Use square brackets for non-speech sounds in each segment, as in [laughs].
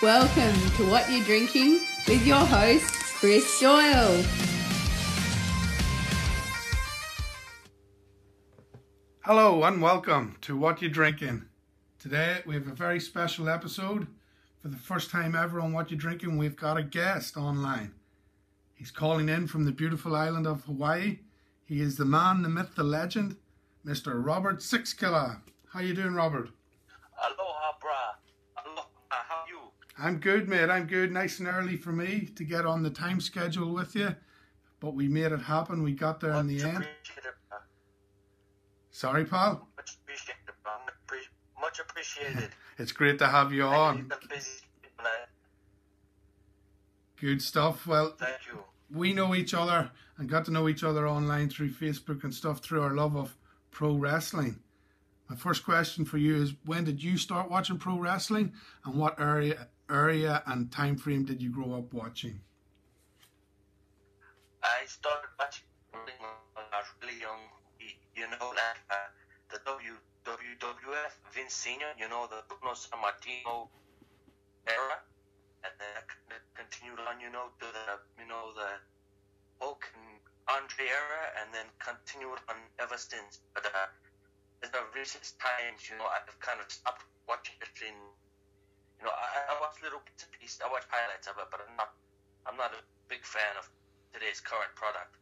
Welcome to What You're Drinking with your host, Chris Doyle. Hello and welcome to What You're Drinking. Today we have a very special episode. For the first time ever on What You're Drinking, we've got a guest online. He's calling in from the beautiful island of Hawaii. He is the man, the myth, the legend, Mr. Robert Sixkiller. How you doing, Robert? I'm good, mate. I'm good. Nice and early for me to get on the time schedule with you. But we made it happen. We got there in the end. Sorry, pal. Much appreciated. Much appreciated. [laughs] It's great to have you on. you've been busy, man. Good stuff. Well, Thank you. we know each other and got to know each other online through Facebook and stuff through our love of pro wrestling. My first question for you is when did you start watching pro wrestling and what area area and time frame did you grow up watching? I started watching when I was really young. You know, like uh, the WWF, Vince Senior. You know, the Bruno Sammartino era, and then I con- continued on. You know, to the you know the Hulk and Andre era, and then continued on ever since. But uh, in the recent times, you know, I've kind of stopped watching it. In, you know, I, I watch little bits and pieces. I watch highlights of it, but I'm not. I'm not a big fan of today's current product.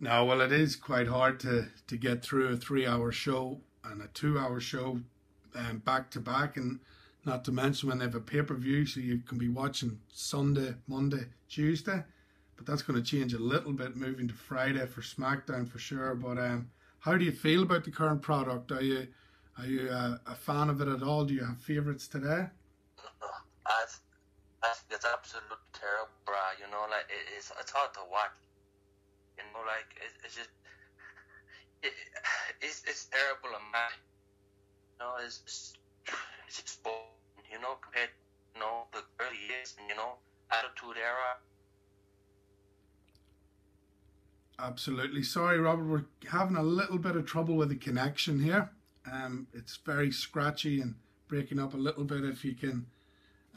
No, well, it is quite hard to, to get through a three hour show and a two hour show um, back to back, and not to mention when they have a pay per view, so you can be watching Sunday, Monday, Tuesday. But that's going to change a little bit moving to Friday for SmackDown for sure. But um, how do you feel about the current product? Are you are you a, a fan of it at all? Do you have favourites today? I, I think it's absolutely terrible, bruh. You know, like it, it's it's hard to watch. You know, like it, it's just it, it's it's terrible mad. You know, it's it's, just boring, you know compared you know the early years you know attitude era. Absolutely. Sorry, Robert, we're having a little bit of trouble with the connection here. Um, it's very scratchy and breaking up a little bit. If you can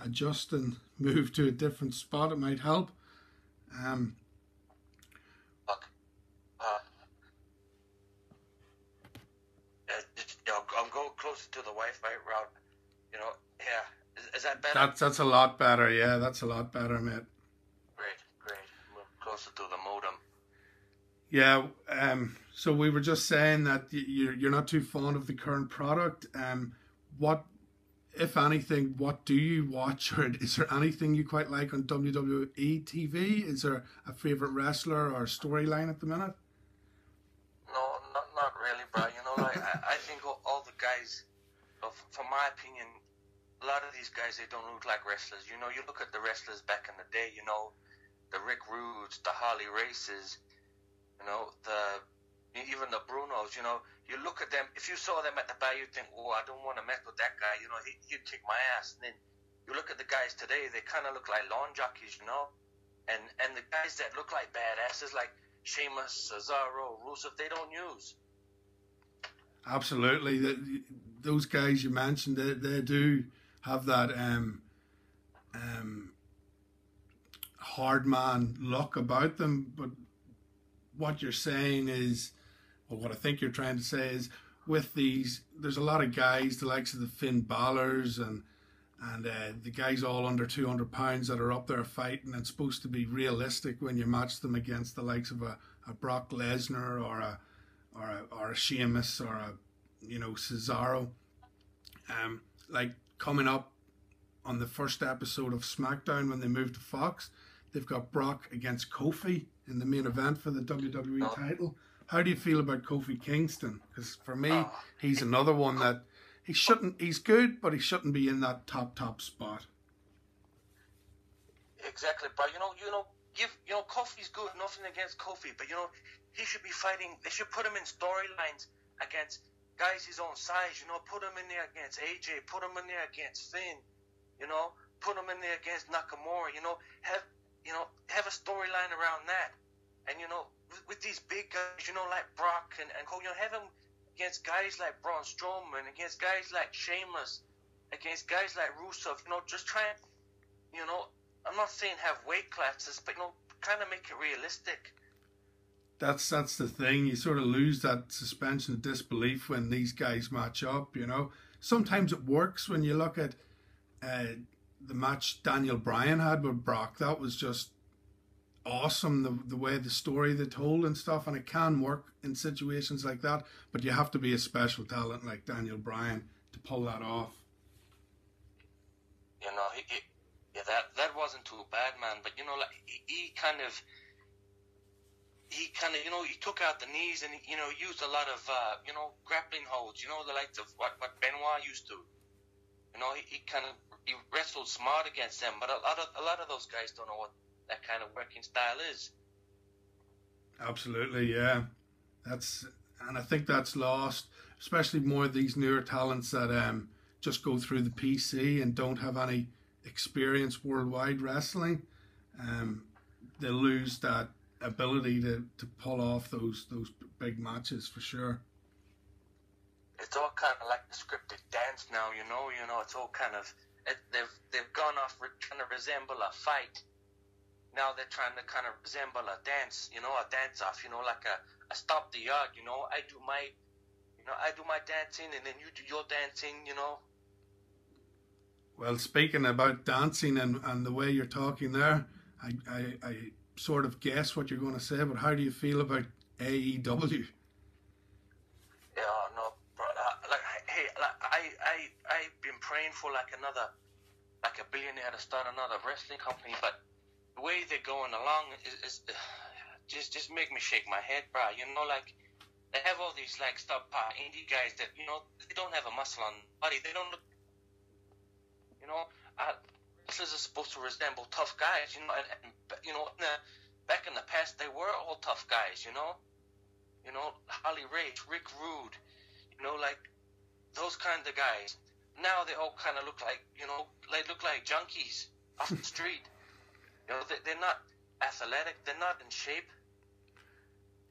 adjust and move to a different spot, it might help. Um. Uh, uh, you know, I'm going closer to the Wi-Fi route. You know, yeah. Is, is that better? that's that's a lot better. Yeah, that's a lot better, mate. Great, great. We're closer to the modem. Yeah. Um, so we were just saying that you're you're not too fond of the current product. Um, what, if anything, what do you watch, [laughs] or is there anything you quite like on WWE TV? Is there a favorite wrestler or storyline at the minute? No, not not really, bro. You know, like I, I think all, all the guys, uh, from my opinion, a lot of these guys they don't look like wrestlers. You know, you look at the wrestlers back in the day. You know, the Rick Rudes, the Harley Races. You know, the even the Brunos. You know, you look at them. If you saw them at the bar, you'd think, oh, I don't want to mess with that guy. You know, he, he'd kick my ass. And then you look at the guys today; they kind of look like lawn jockeys. You know, and and the guys that look like badasses, like Sheamus, Cesaro, Rusev, they don't use. Absolutely. The, those guys you mentioned, they, they do have that um, um, hard man look about them. But what you're saying is, well, what I think you're trying to say is, with these, there's a lot of guys, the likes of the Finn Balor's and and uh, the guys all under 200 pounds that are up there fighting and supposed to be realistic when you match them against the likes of a, a Brock Lesnar or a or a, or a Sheamus or a you know Cesaro. Um, like coming up on the first episode of SmackDown when they moved to Fox, they've got Brock against Kofi in the main event for the WWE Oh. title. How do you feel about Kofi Kingston? Because for me, Oh. he's another one that he shouldn't. He's good, but he shouldn't be in that top top spot. Exactly, bro. You know, you know, give you know, Kofi's good. Nothing against Kofi, but you know, he should be fighting. They should put him in storylines against guys his own size. You know, put him in there against AJ. Put him in there against Finn. You know, put him in there against Nakamura. You know, have you know have a storyline around that. And you know, with, these big guys, you know, like Brock and and Cole, you know, have him against guys like Braun Strowman, against guys like Sheamus, against guys like Rusev. You know, just try and you know, I'm not saying have weight classes, but you know, kind of make it realistic. That's that's the thing. You sort of lose that suspension of disbelief when these guys match up. You know, sometimes it works when you look at uh, the match Daniel Bryan had with Brock. That was just awesome. The the way the story they told and stuff, and it can work in situations like that. But you have to be a special talent like Daniel Bryan to pull that off. You know, he, he yeah, that that wasn't too bad, man. But you know, like he, he kind of he kind of, you know, he took out the knees and, you know, used a lot of, uh, you know, grappling holds, you know, the likes of what, what Benoit used to. You know, he, he kind of, he wrestled smart against them, but a lot of, a lot of those guys don't know what that kind of working style is. Absolutely, yeah. That's, and I think that's lost, especially more of these newer talents that um, just go through the PC and don't have any experience worldwide wrestling. Um, they lose that ability to, to pull off those those big matches for sure. It's all kind of like the scripted dance now, you know. You know, it's all kind of it, they've they've gone off re- trying to resemble a fight. Now they're trying to kind of resemble a dance, you know, a dance off, you know, like a, a Stomp the Yard, you know. I do my, you know, I do my dancing, and then you do your dancing, you know. Well, speaking about dancing and, and the way you're talking there, I, I, I sort of guess what you're going to say, but how do you feel about AEW? Yeah, no, bro. Uh, like, hey, like, I, I, I've been praying for like another, like a billionaire to start another wrestling company, but the way they're going along is, is uh, [sighs] just, just make me shake my head, bro. You know, like they have all these like subpar indie guys that you know they don't have a muscle on body. They don't look, you know. Uh, wrestlers are supposed to resemble tough guys, you know. And, and you know, in the, back in the past, they were all tough guys, you know. You know, Harley Race, Rick Rude, you know, like those kind of guys. Now they all kind of look like, you know, they look like junkies off the [laughs] street. You know, they, they're not athletic. They're not in shape.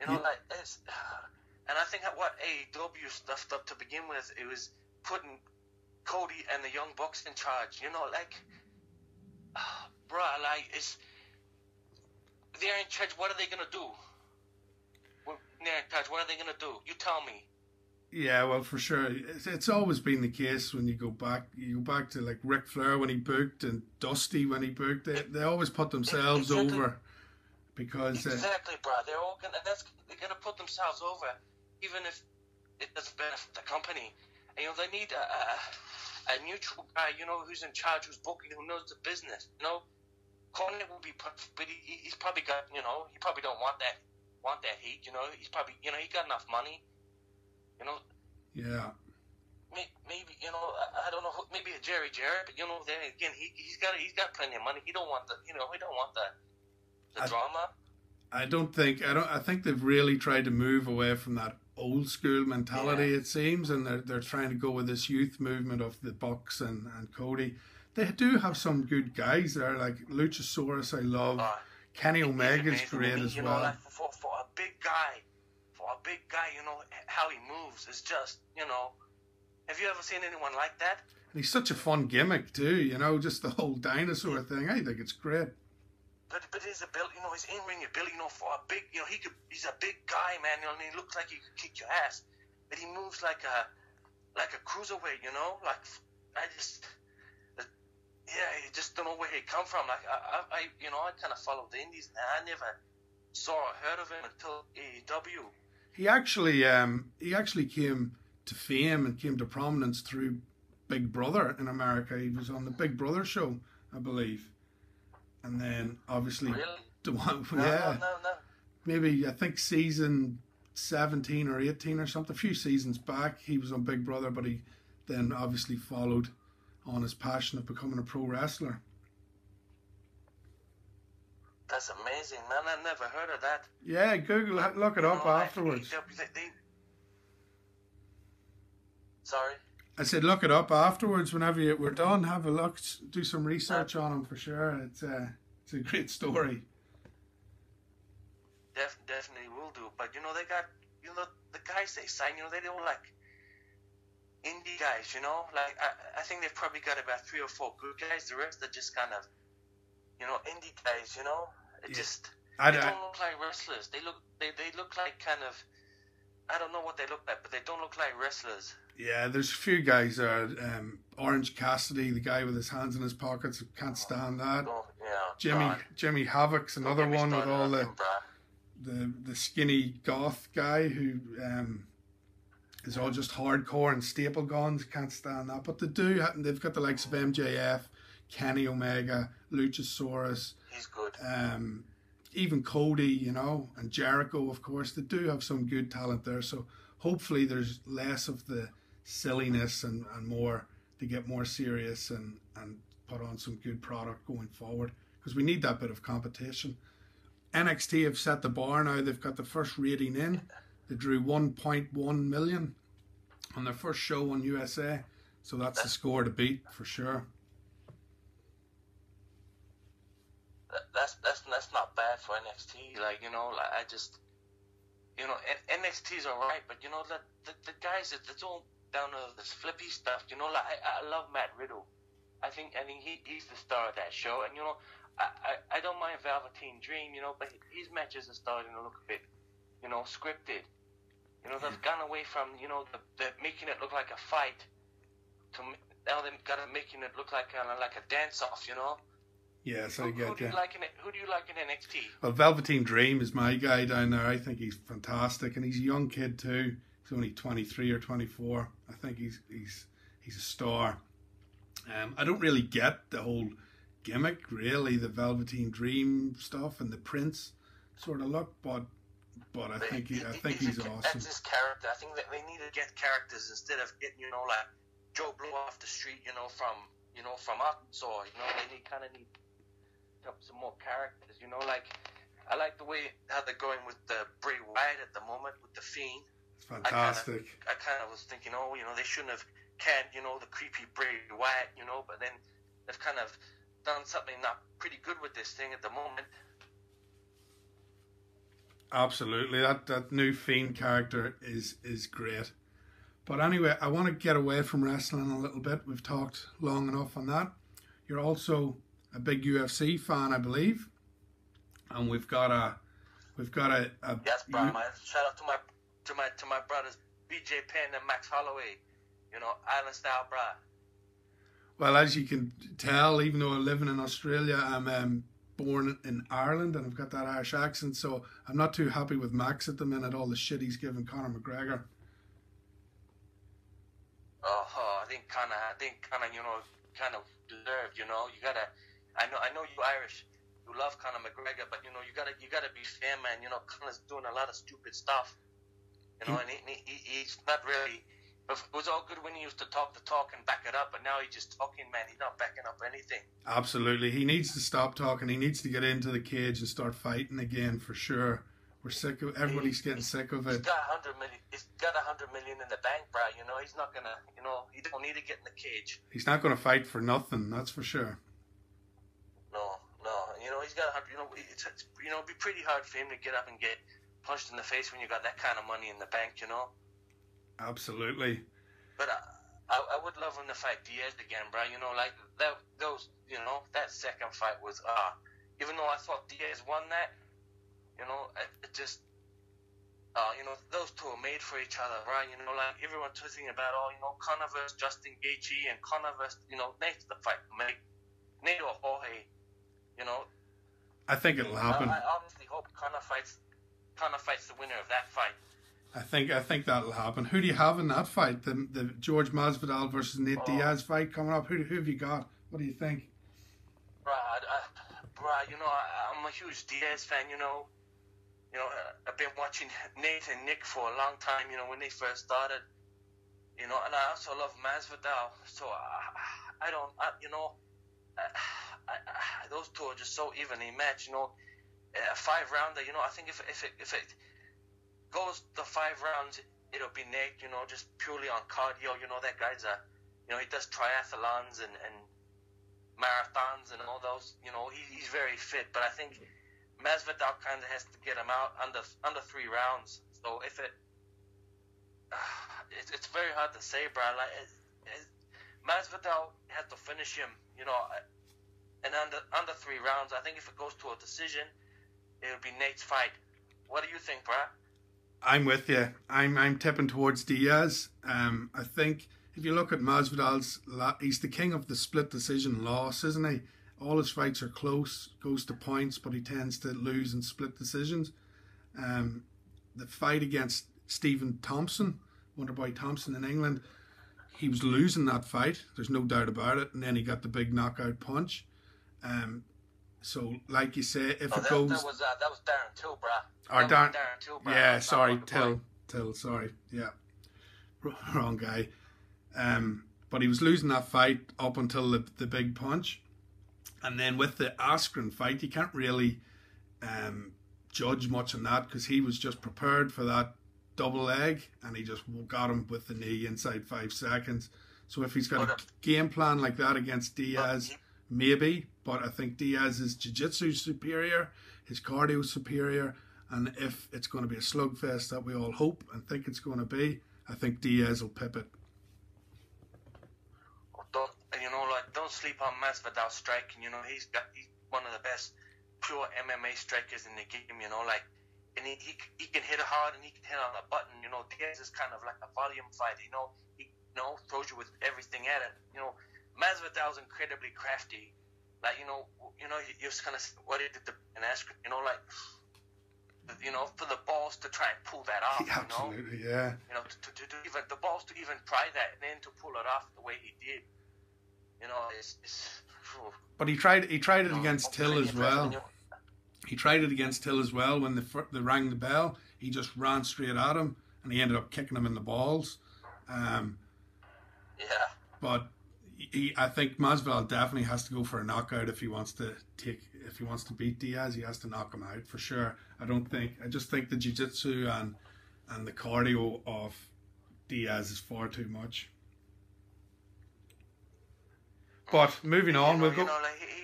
You know, yeah. like it's, [sighs] and I think what AEW stuffed up to begin with, it was putting Cody and the Young Bucks in charge. You know, like [sighs] bruh, like it's they're in charge. What are they gonna do? They're in charge. What are they gonna do? You tell me. Yeah, well, for sure, it's, it's always been the case when you go back. You go back to like Ric Flair when he booked and Dusty when he booked. They, they always put themselves exactly. over because uh, exactly, bro. They're all gonna that's they're gonna put themselves over, even if it doesn't benefit the company. And, you know, they need a, a a neutral guy, you know, who's in charge, who's booking, who knows the business. You know, Cornette will be but he, he's probably got, you know, he probably don't want that, want that heat. You know, he's probably, you know, he got enough money. You know. Yeah. Maybe you know I don't know maybe a Jerry Jarrett but you know then again he he's got he's got plenty of money he don't want the you know he don't want the the I, drama. I don't think I don't I think they've really tried to move away from that old school mentality yeah. it seems and they're, they're trying to go with this youth movement of the Bucks and, and Cody they do have some good guys there like Luchasaurus I love uh, Kenny Omega's great as well know, like for, for a big guy a big guy you know how he moves is just you know have you ever seen anyone like that and he's such a fun gimmick too you know just the whole dinosaur thing I think it's great but but his ability, you know, his in ring ability, you know, for a big, you know, he could, he's a big guy, man. You know, and he looks like he could kick your ass, but he moves like a like a cruiserweight, you know. Like I just, uh, yeah, I just don't know where he come from. Like I, I, you know, I kind of followed the Indies, and I never saw or heard of him until AEW. He actually, um, he actually came to fame and came to prominence through Big Brother in America. He was on the Big Brother show, I believe and then obviously really? [laughs] the one, no, yeah, no, no, maybe I think season seventeen or eighteen or something, a few seasons back, he was on Big Brother, but he then obviously followed on his passion of becoming a pro wrestler. That's amazing, man! I never heard of that. Yeah, Google, look it up afterwards. They, they... Sorry. I said, look it up afterwards. Whenever you, we're done, have a look, do some research on them for sure. It's a, uh, it's a great story. Def, definitely will do. But you know, they got you know the guys they sign. You know, they don't like indie guys. You know, like I, I think they've probably got about three or four good guys. The rest are just kind of you know, indie guys. You know, it Yeah. just I, they I, don't look like wrestlers. They look they, they look like kind of I don't know what they look like, but they don't look like wrestlers. yeah, there's a few guys there. Um, Orange Cassidy, the guy with his hands in his pockets, can't stand that. Oh yeah, Jimmy God. Jimmy Havoc's another one with all the, him, the the skinny goth guy who um, is all just hardcore and staple guns. Can't stand that. But they do. They've got the likes of MJF, Kenny Omega, Luchasaurus, He's good. um, even Cody, you know, and Jericho, of course. They do have some good talent there. So hopefully there's less of the silliness and, and more to get more serious and, and put on some good product going forward because we need that bit of competition. NXT have set the bar now. They've got the first rating in. They drew 1.1 million on their first show on USA. So that's the score to beat for sure. That, that's that's that's not bad for NXT. Like you know, like I just you know N- NXT's alright, but you know the the, the guys that that's all down to this flippy stuff. You know, like I, I love Matt Riddle. I think I think he, he's the star of that show, and you know I, I, I don't mind Velveteen Dream, you know, but his matches are starting to look a bit, you know, scripted. You know, they've gone away from you know the, the making it look like a fight to now they've got it making it look like kind of like a dance off. You know. Yes, Who, I who get do you. you like in it? Who do you like in NXT? Well, Velveteen Dream is my guy down there. I think he's fantastic, and he's a young kid too. He's only twenty three or twenty four. I think he's he's he's a star. Um, I don't really get the whole gimmick, really, the Velveteen Dream stuff and the Prince sort of look, but but I think he, I think he's awesome. That's his character. I think that they need to get characters instead of getting you know like Joe Blow off the street, you know from you know from Arkansas. You know they need kind of need up some more characters. You know like I like the way how they're going with the Bray Wyatt at the moment with the Fiend. It's fantastic. I kind of was thinking, oh, you know, they shouldn't have canned, you know, the creepy Bray Wyatt, you know, but then they've kind of done something not pretty good with this thing at the moment. Absolutely, that that new Fiend character is is great. But anyway, I want to get away from wrestling a little bit. We've talked long enough on that. You're also a big UFC fan, I believe, and we've got a we've got a, a Yes, bro. My shout out to my to my to my brothers BJ Penn and Max Holloway. You know, Island Style, bro. well, as you can tell, even though I'm living in Australia, I'm um, born in Ireland and I've got that Irish accent, so I'm not too happy with Max at the minute. All the shit he's giving Conor McGregor. Oh, oh, I think kind of, I think kind of, you know, kind of deserved. You know, you gotta. I know, I know you Irish. You love Conor McGregor, but you know, you gotta, you gotta be fair, man. You know, Conor's doing a lot of stupid stuff. You know, and he, he, he's not really. It was all good when he used to talk the talk and back it up, but now he's just talking, man. He's not backing up anything. Absolutely. He needs to stop talking. He needs to get into the cage and start fighting again for sure. We're sick of everybody's getting sick of it. He's got a hundred million. He's got a hundred million in the bank, bro. You know, he's not gonna. You know, he don't need to get in the cage. He's not to fight for nothing, that's for sure. No, no. You know, he's got. hundred- You know, it's, it's you know, it'd be pretty hard for him to get up and get punched in the face when you got that kind of money in the bank. You know. Absolutely. But I, I, I would love him to fight Diaz again, bro. You know, like that. Those, you know, that second fight was ah. even though I thought Diaz won that, you know, it, it just. Uh, you know, those two are made for each other, right? You know, like everyone's talking about, oh, you know, Conor versus Justin Gaethje and Conor versus, you know, Nate's the fight, make Nate or Jorge, you know. I think it'll happen. I, I honestly hope Conor fights, Conor fights the winner of that fight. I think I think that'll happen. Who do you have in that fight? The the George Masvidal versus Nate Oh. Diaz fight coming up. Who, who have you got? What do you think? I, I, you know, I, I'm a huge Diaz fan, you know. You know, uh, I've been watching Nate and Nick for a long time, you know, when they first started. You know, and I also love Masvidal. So I, I don't, I, you know, I, I, [sighs] I, those two are just so evenly matched, you know. A five rounder, you know, I think if, if, it, if it goes the five rounds, it'll be Nate, you know, just purely on cardio. You know, that guy's a, you know, he does triathlons and, and marathons and all those. You know, he, he's very fit. But I think Masvidal kind of has to get him out under under three rounds. So if it, [sighs] it it's very hard to say, bro. Like it, it, Masvidal has to finish him. You know, and under under three rounds. I think if it goes to a decision, it'll be Nate's fight. What do you think, Brad? I'm with you. I'm I'm tipping towards Diaz. Um, I think if you look at Masvidal's, he's the king of the split decision loss, isn't he? All his fights are close, goes to points, but he tends to lose in split decisions. Um, the fight against Stephen Thompson, Wonderboy Thompson in England, he was losing that fight. There's no doubt about it. And then he got the big knockout punch. Um, so, like you say, if oh, it that, goes, that was uh, that was Darren Till, bruh. or That Darren, Darren bruh. yeah, sorry. Till, Till, sorry, yeah, [laughs] wrong guy. Um, but he was losing that fight up until the, the big punch, and then with the Askren fight, you can't really um, judge much on that because he was just prepared for that double leg, and he just got him with the knee inside five seconds. So if he's got a But, uh, game plan like that against Diaz, he- maybe. But I think Diaz's jiu-jitsu superior, his cardio superior, and if it's going to be a slugfest that we all hope and think it's going to be, I think Diaz will pip it. don't you know like don't sleep on Masvidal striking. You know he's got he's one of the best pure MMA strikers in the game. You know like and he, he he can hit hard and he can hit on a button. You know Diaz is kind of like a volume fighter. You know he you know throws you with everything at it. You know Masvidal's incredibly crafty. Like you know you know you just kind of what he did to an Askren. You know like. You know, for the balls to try and pull that off, you know, Absolutely, yeah. you know, to, to, to even the balls to even try that and then to pull it off the way he did, you know, it's, it's But he tried. He tried it know, against Till as well. And He tried it against Till as well. When the fir- they rang the bell, he just ran straight at him, and he ended up kicking him in the balls. Um, Yeah, but he, I think Masvidal definitely has to go for a knockout if he wants to take if he wants to beat Diaz. He has to knock him out for sure. I don't think. I just think the jiu-jitsu and and the cardio of Diaz is far too much. But moving on, you know, we'll you go. know, like he, he-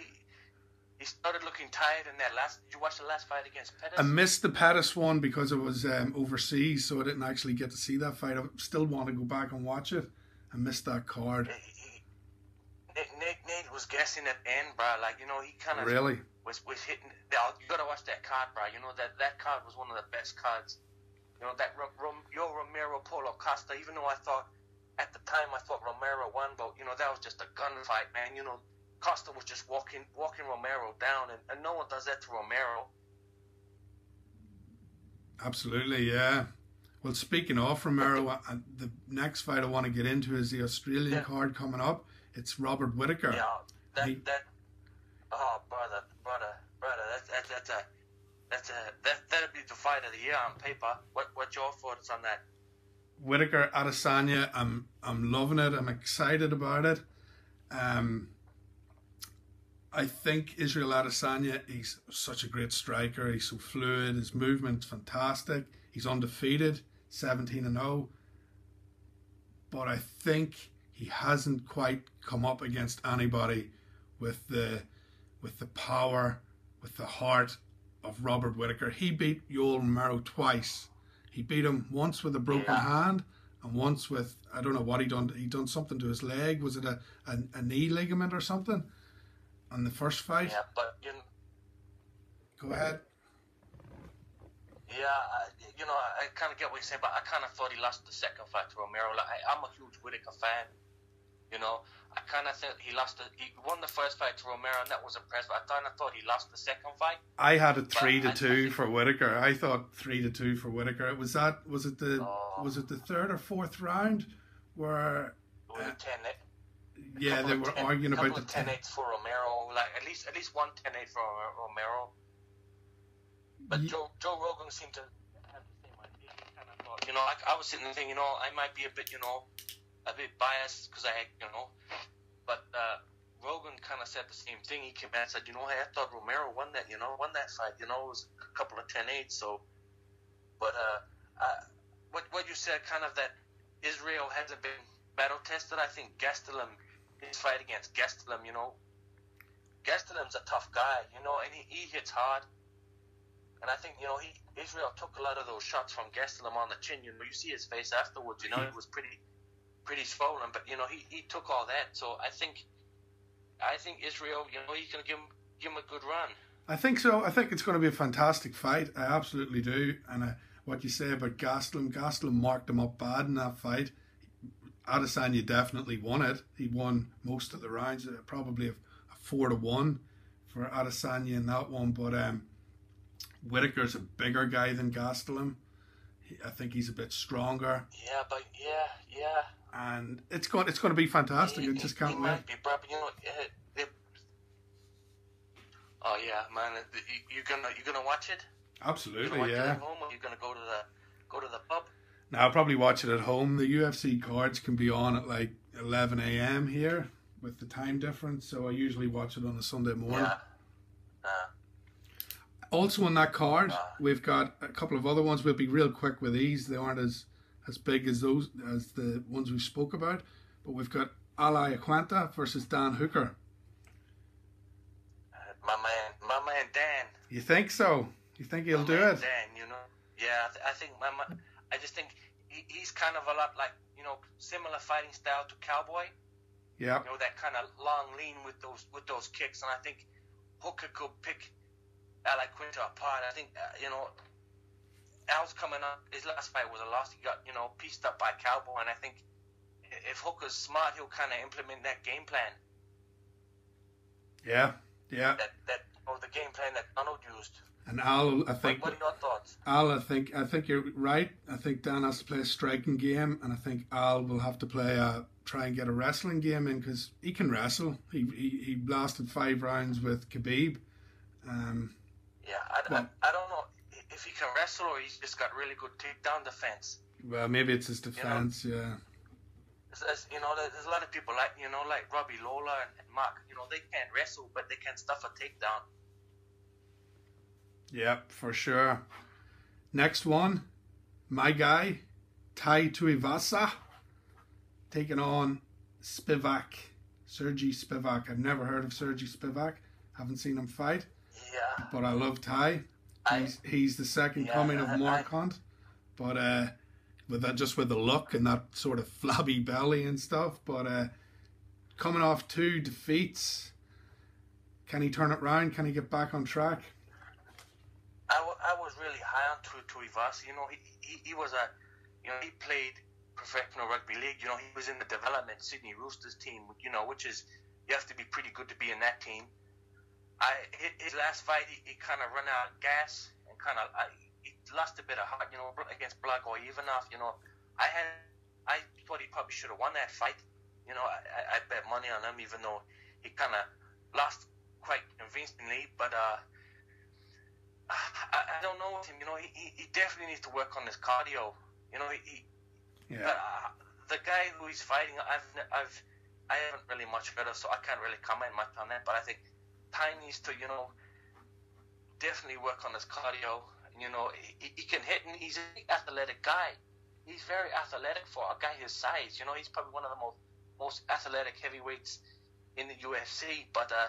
he started looking tired in that last. Did you watch the last fight against Pettis? I missed the Pettis one because it was um, overseas, so I didn't actually get to see that fight. I still want to go back and watch it. I missed that card. He- he- Nate, was guessing at end, bro. Like you know, he kind of Really? was was hitting. You gotta watch that card, bro. You know that that card was one of the best cards. You know that Yoel Romero Paulo Costa. Even though I thought at the time I thought Romero won, but you know that was just a gunfight, man. You know Costa was just walking walking Romero down, and, and no one does that to Romero. Absolutely, yeah. Well, speaking of Romero, the next fight I want to get into is the Australian Yeah. card coming up. It's Robert Whitaker. Yeah, that He- that. Oh, brother, brother, brother. That's that's that's a that's a that that'd be the fight of the year on paper. What what's your thoughts on that? Whitaker Adesanya, I'm I'm loving it. I'm excited about it. Um, I think Israel Adesanya, he's such a great striker. He's so fluid. His movement's fantastic. He's undefeated, 17 and 0. But I think he hasn't quite come up against anybody with the with the power, with the heart of Robert Whitaker. He beat Yoel Romero twice. He beat him once with a broken Yeah. hand and once with I don't know what he done. He done something to his leg. Was it a, a, a knee ligament or something? On the first fight. Yeah, but you know, Go ahead. yeah, you know, I, kind of get what you're saying, but I kind of thought he lost the second fight to Romero. Like I, I'm a huge Whitaker fan. You know, I kind of think he lost. The, he won the first fight to Romero, and that was impressive. I kind of thought he lost the second fight. I had it three to I- I two think- for Whitaker. I thought three to two for Whitaker. Was that was it the Oh. was it the third or fourth round where It Uh, 10 8 yeah they were 10 arguing about the of 10 ten. 8s for Romero, like at least at least one 10 8 for Romero. But Ye- Joe Joe Rogan seemed to have the same idea. Kind of thought, you know, I, I was sitting there thinking, you know, I might be a bit, you know, a bit biased because I, had, you know, but uh, Rogan kind of said the same thing. He came out and said, you know, hey, I thought Romero won that, you know, won that fight. You know, it was a couple of 10 8s. So, but uh, uh, what what you said, kind of that Israel hasn't been battle tested. I think Gastelum, his fight against Gastelum, you know, Gastelum's a tough guy, you know, and he, he hits hard. And I think you know he Israel took a lot of those shots from Gastelum on the chin. You know, you see his face afterwards. You know, he was pretty pretty swollen, but you know he, he took all that. So I think I think Israel, you know, he's going to give him, give him a good run. I think so. I think it's going to be a fantastic fight. I absolutely do. And uh, what you say about Gastelum, Gastelum marked him up bad in that fight. Adesanya definitely won it. He won most of the rounds, uh, probably a, a four to one for Adesanya in that one. But um, Whitaker's a bigger guy than Gastelum. He, I think he's a bit stronger, Yeah, but yeah, yeah. And it's going it's going to be fantastic. I He- just can't wait. be, you know, they- Oh yeah, man! you- You're gonna you're gonna watch it? Absolutely, watch it yeah. at home, or you gonna go to the go to the pub? Now I'll probably watch it at home. The UFC cards can be on at like 11 a.m. here with the time difference, so I usually watch it on a Sunday morning. Yeah. Uh, Also on that card, we've got a couple of other ones. We'll be real quick with these. They aren't as as big as those as the ones we spoke about, but we've got Al Iaquinta versus Dan Hooker. my man, my man Dan. You think so? You think he'll my do it? Dan, you know. Yeah, I, th- I think my, ma- I just think he, he's kind of a lot like you know similar fighting style to Cowboy. Yeah, You know that kind of long lean with those with those kicks, and I think Hooker could pick Al Iaquinta apart. I think uh, you know Al's coming up. His last fight was a loss. He got you know pieced up by Cowboy, and I think if Hooker's smart, he'll kind of implement that game plan. yeah, yeah. That that or the game plan that Donald used. And Al, I think what are your thoughts? Al, I think I think you're right. I think Dan has to play a striking game, and I think Al will have to play a try and get a wrestling game in because he can wrestle. He, he he lasted five rounds with Khabib. Um, Yeah, I, Well- I, I don't know if he can wrestle or he's just got really good takedown defense. well, maybe it's his defense. Yeah, It's- it's- you know, there's a lot of people like you know, like Robbie Lawler and, and Mark. You know, they can't wrestle, but they can stuff a takedown. yeah, for sure. Next one, my guy, Tai Tuivasa, taking on Spivak, Sergey Spivak. I've never heard of Sergey Spivak. Haven't seen him fight, Yeah, but I love Tai. I, He's he's the second Yeah, coming of I- Mark Hunt, but uh, with that just with the look and that sort of flabby belly and stuff. But uh, coming off two defeats, can he turn it round? Can he get back on track? I, was really high on Tu Tuivasa. You know, he, he he was a, you know, he played professional rugby league. You know, he was in the development Sydney Roosters team. You know, which is you have to be pretty good to be in that team. I his, last fight, he, he kind of run out of gas and kind of he lost a bit of heart. You know, against Blago Ivanov. You know, I had I thought he probably should have won that fight. You know, I, I, bet money on him, even though he kind of lost quite convincingly. But uh, I, I don't know with him. You know, he, he, definitely needs to work on his cardio. You know, he, he Yeah, but uh, the guy who he's fighting, I've I've I haven't really much heard of, so I can't really comment much on that. But I think Tai needs to, you know, definitely work on his cardio. You know, he, he can hit, and he's an athletic guy. He's very athletic for a guy his size. You know, he's probably one of the most most athletic heavyweights in the UFC. But uh,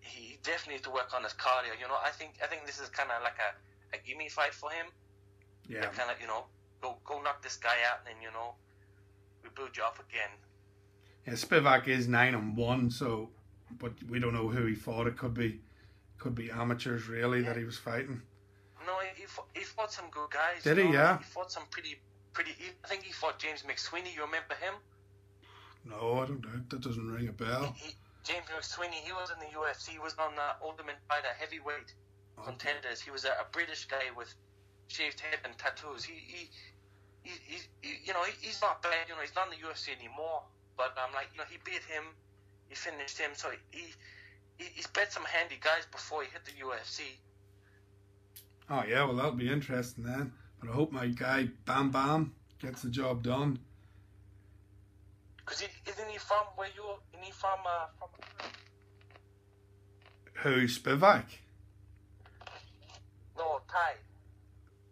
he, definitely needs to work on his cardio. You know, I think I think this is kind of like a, a gimme fight for him yeah, kind of you know go go knock this guy out and then you know we build you up again. yeah. Spivak is nine and one, so but we don't know who he fought. It could be could be amateurs really that he was fighting. No, he, fought, he fought some good guys. Did he? know, Yeah. He fought some pretty pretty. I think he fought James McSweeney. You remember him? No, I don't know. That doesn't ring a bell. He, James McSweeney. He was in the UFC. He was on the Ultimate Fighter heavyweight contenders. He was a, a British guy with shaved head and tattoos. He he. He, he, he, you know, he, he's not bad. You know, he's not in the UFC anymore. But I'm like, you know, he beat him. He finished him. So he, he he's bet some handy guys before he hit the UFC. Oh yeah, well that'll be interesting then. But I hope my guy Bam Bam gets the job done. Cause he, isn't he from where you? Isn't he from? Uh, from Who Spivak? no, Tai.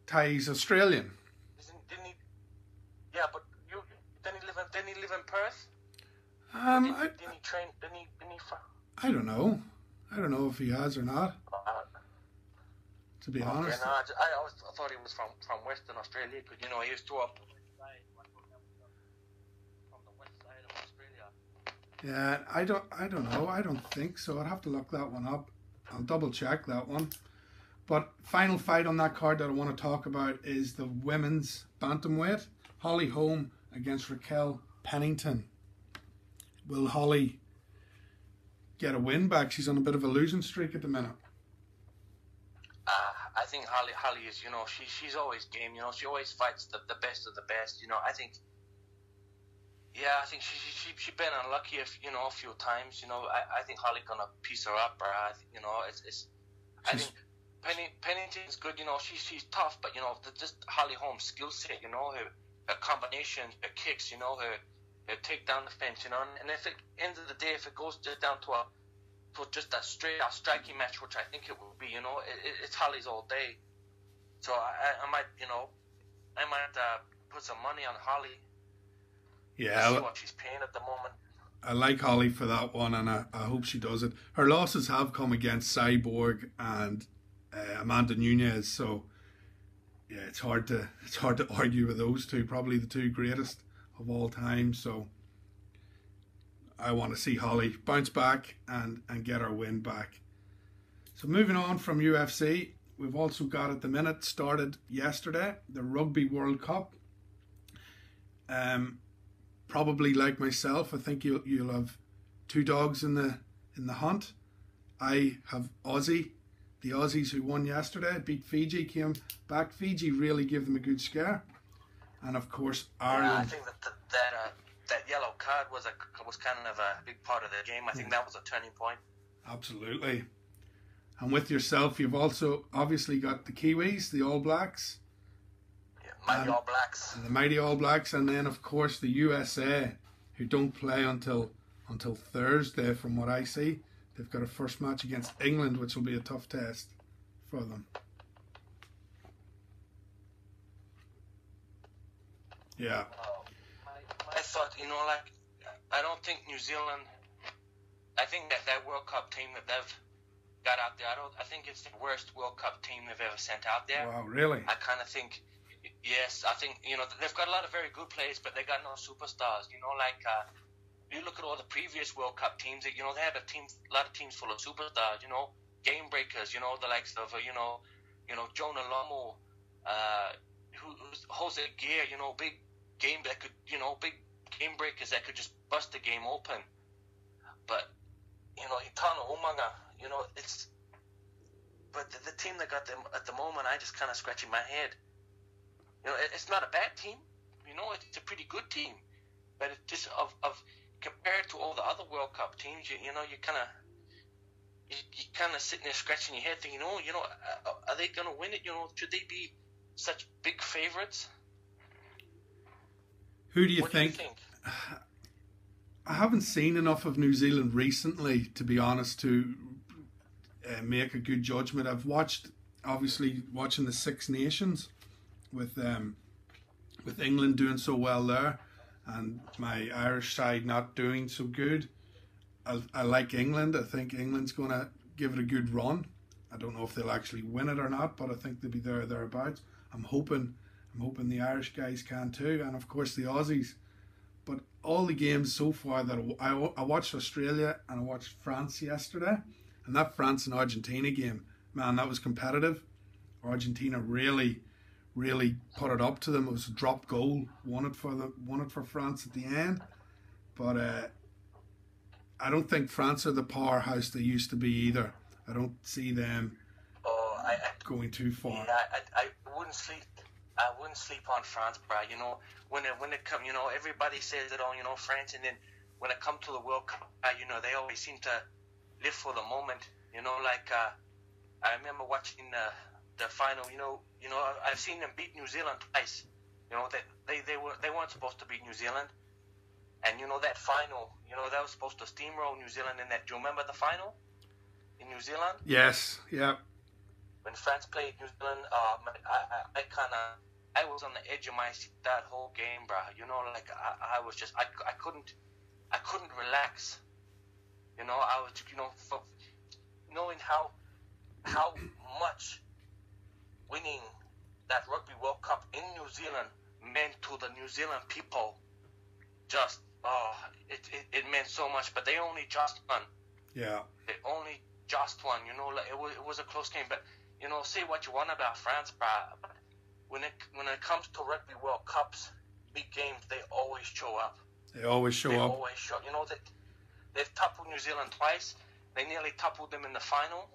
Tai's Australian. Isn't didn't he? Yeah, but you didn't he live in didn't he live in Perth? Um, didn't, I, didn't he train? Didn't he? Didn't he from? I don't know. I don't know if he has or not. Uh, To be okay, honest, no, I, I always thought he was from from Western Australia because you know he used to up. From the west side of Australia. Yeah, I don't. I don't know. I don't think so. I'd have to look that one up. I'll double check that one. But final fight on that card that I want to talk about is the women's bantamweight. Holly Holm against Raquel Pennington. Will Holly get a win back? She's on a bit of a losing streak at the minute. Uh, I think Holly Holly is, you know, she she's always game. You know, she always fights the, the best of the best. You know, I think. Yeah, I think she she she, she been unlucky, if, you know, a few times. You know, I, I think Holly gonna piece her up, or I, you know, it's it's. I think Penny Pennington's good. You know, she's she's tough, but you know, the, just Holly Holmes' skill set. You know, her her combinations, her kicks. You know, her her the fence, You know, and, and if it end of the day, if it goes just down to a to just a straight out striking match, which I think it will be. You know, it, it, it's Holly's all day. So I, I might, you know, I might uh, put some money on Holly. Yeah, see what she's paying at the moment. I like Holly for that one, and I, I hope she does it. Her losses have come against Cyborg and uh, Amanda Nunes, so yeah, it's hard to it's hard to argue with those two. Probably the two greatest of all time. So I want to see Holly bounce back and and get her win back. So moving on from UFC, we've also got at the minute started yesterday the Rugby World Cup. Um, probably like myself, I think you'll you'll have two dogs in the in the hunt. I have Aussie, the Aussies who won yesterday, beat Fiji, came back. Fiji really gave them a good scare, and of course Yeah, I think that that that, uh, that yellow card was a was kind of a big part of the game. I think that was a turning point. Absolutely. And with yourself, you've also obviously got the Kiwis, the All Blacks, Yeah, Mighty All Blacks. and the mighty All Blacks, and then of course the USA, who don't play until until Thursday, from what I see. They've got a first match against England, which will be a tough test for them. Yeah, I thought, you know, like I don't think New Zealand. I think that that World Cup team that they've got out there, I don't. I think it's the worst World Cup team they've ever sent out there. wow, really? I kind of think, yes, I think you know they've got a lot of very good players, but they got no superstars. You know, like uh, you look at all the previous World Cup teams. You know, they had a team, a lot of teams full of superstars. You know, game breakers. You know, the likes of uh, you know, you know Jonah Lomu, uh, who, who's Jose Gear. You know, big game that could, you know, big game breakers that could just bust the game open. But you know, Itano Umaga. You know, it's. But the, the team that got them at the moment, I just kind of scratching my head. You know, it, it's not a bad team. You know, it's a pretty good team. But it's just of, of compared to all the other World Cup teams, you, you know, you kind of you, kind of sitting there scratching your head, thinking, oh, you know, are they going to win it? You know, should they be such big favorites? Who do you think? do you think? I haven't seen enough of New Zealand recently, to be honest, to uh, make a good judgment. I've watched, obviously, watching the Six Nations with um, with England doing so well there, and my Irish side not doing so good. I, I like England. I think England's going to give it a good run. I don't know if they'll actually win it or not, but I think they'll be there or thereabouts. I'm hoping. I'm hoping the Irish guys can too, and of course the Aussies but all the games so far that I, I watched Australia and I watched France yesterday, and that France and Argentina game, man, that was competitive. Argentina really, really put it up to them. It was a drop goal, won it for the won it for France at the end, but uh, I don't think France are the powerhouse they used to be either. I don't see them Oh, I, I going too far. Yeah, I, I wouldn't sleep. I wouldn't sleep on France, bro. You know, when it when it come, you know, everybody says it all, you know, France, and then when it come to the World Cup, uh, you know, they always seem to live for the moment. You know, like uh, I remember watching the the final. You know, you know, I've seen them beat New Zealand twice. You know, they they they were they weren't supposed to beat New Zealand, and you know that final. You know, they were supposed to steamroll New Zealand in that. Do you remember the final in New Zealand? Yes, yeah, when France played New Zealand, um, I, I, I kind of, I was on the edge of my seat that whole game, bro. You know, like I, I was just, I, I couldn't, I couldn't relax. You know, I was, you know, for, knowing how, how much winning that Rugby World Cup in New Zealand meant to the New Zealand people, just oh, it, it, it meant so much. But they only just won. Yeah. They only just won. You know, like it was, it was a close game. But you know, say what you want about France, but when it when it comes to rugby World Cups, big games, they always show up. They always show up. they up. always show. You know, they they've toppled New Zealand twice. They nearly toppled them in the final.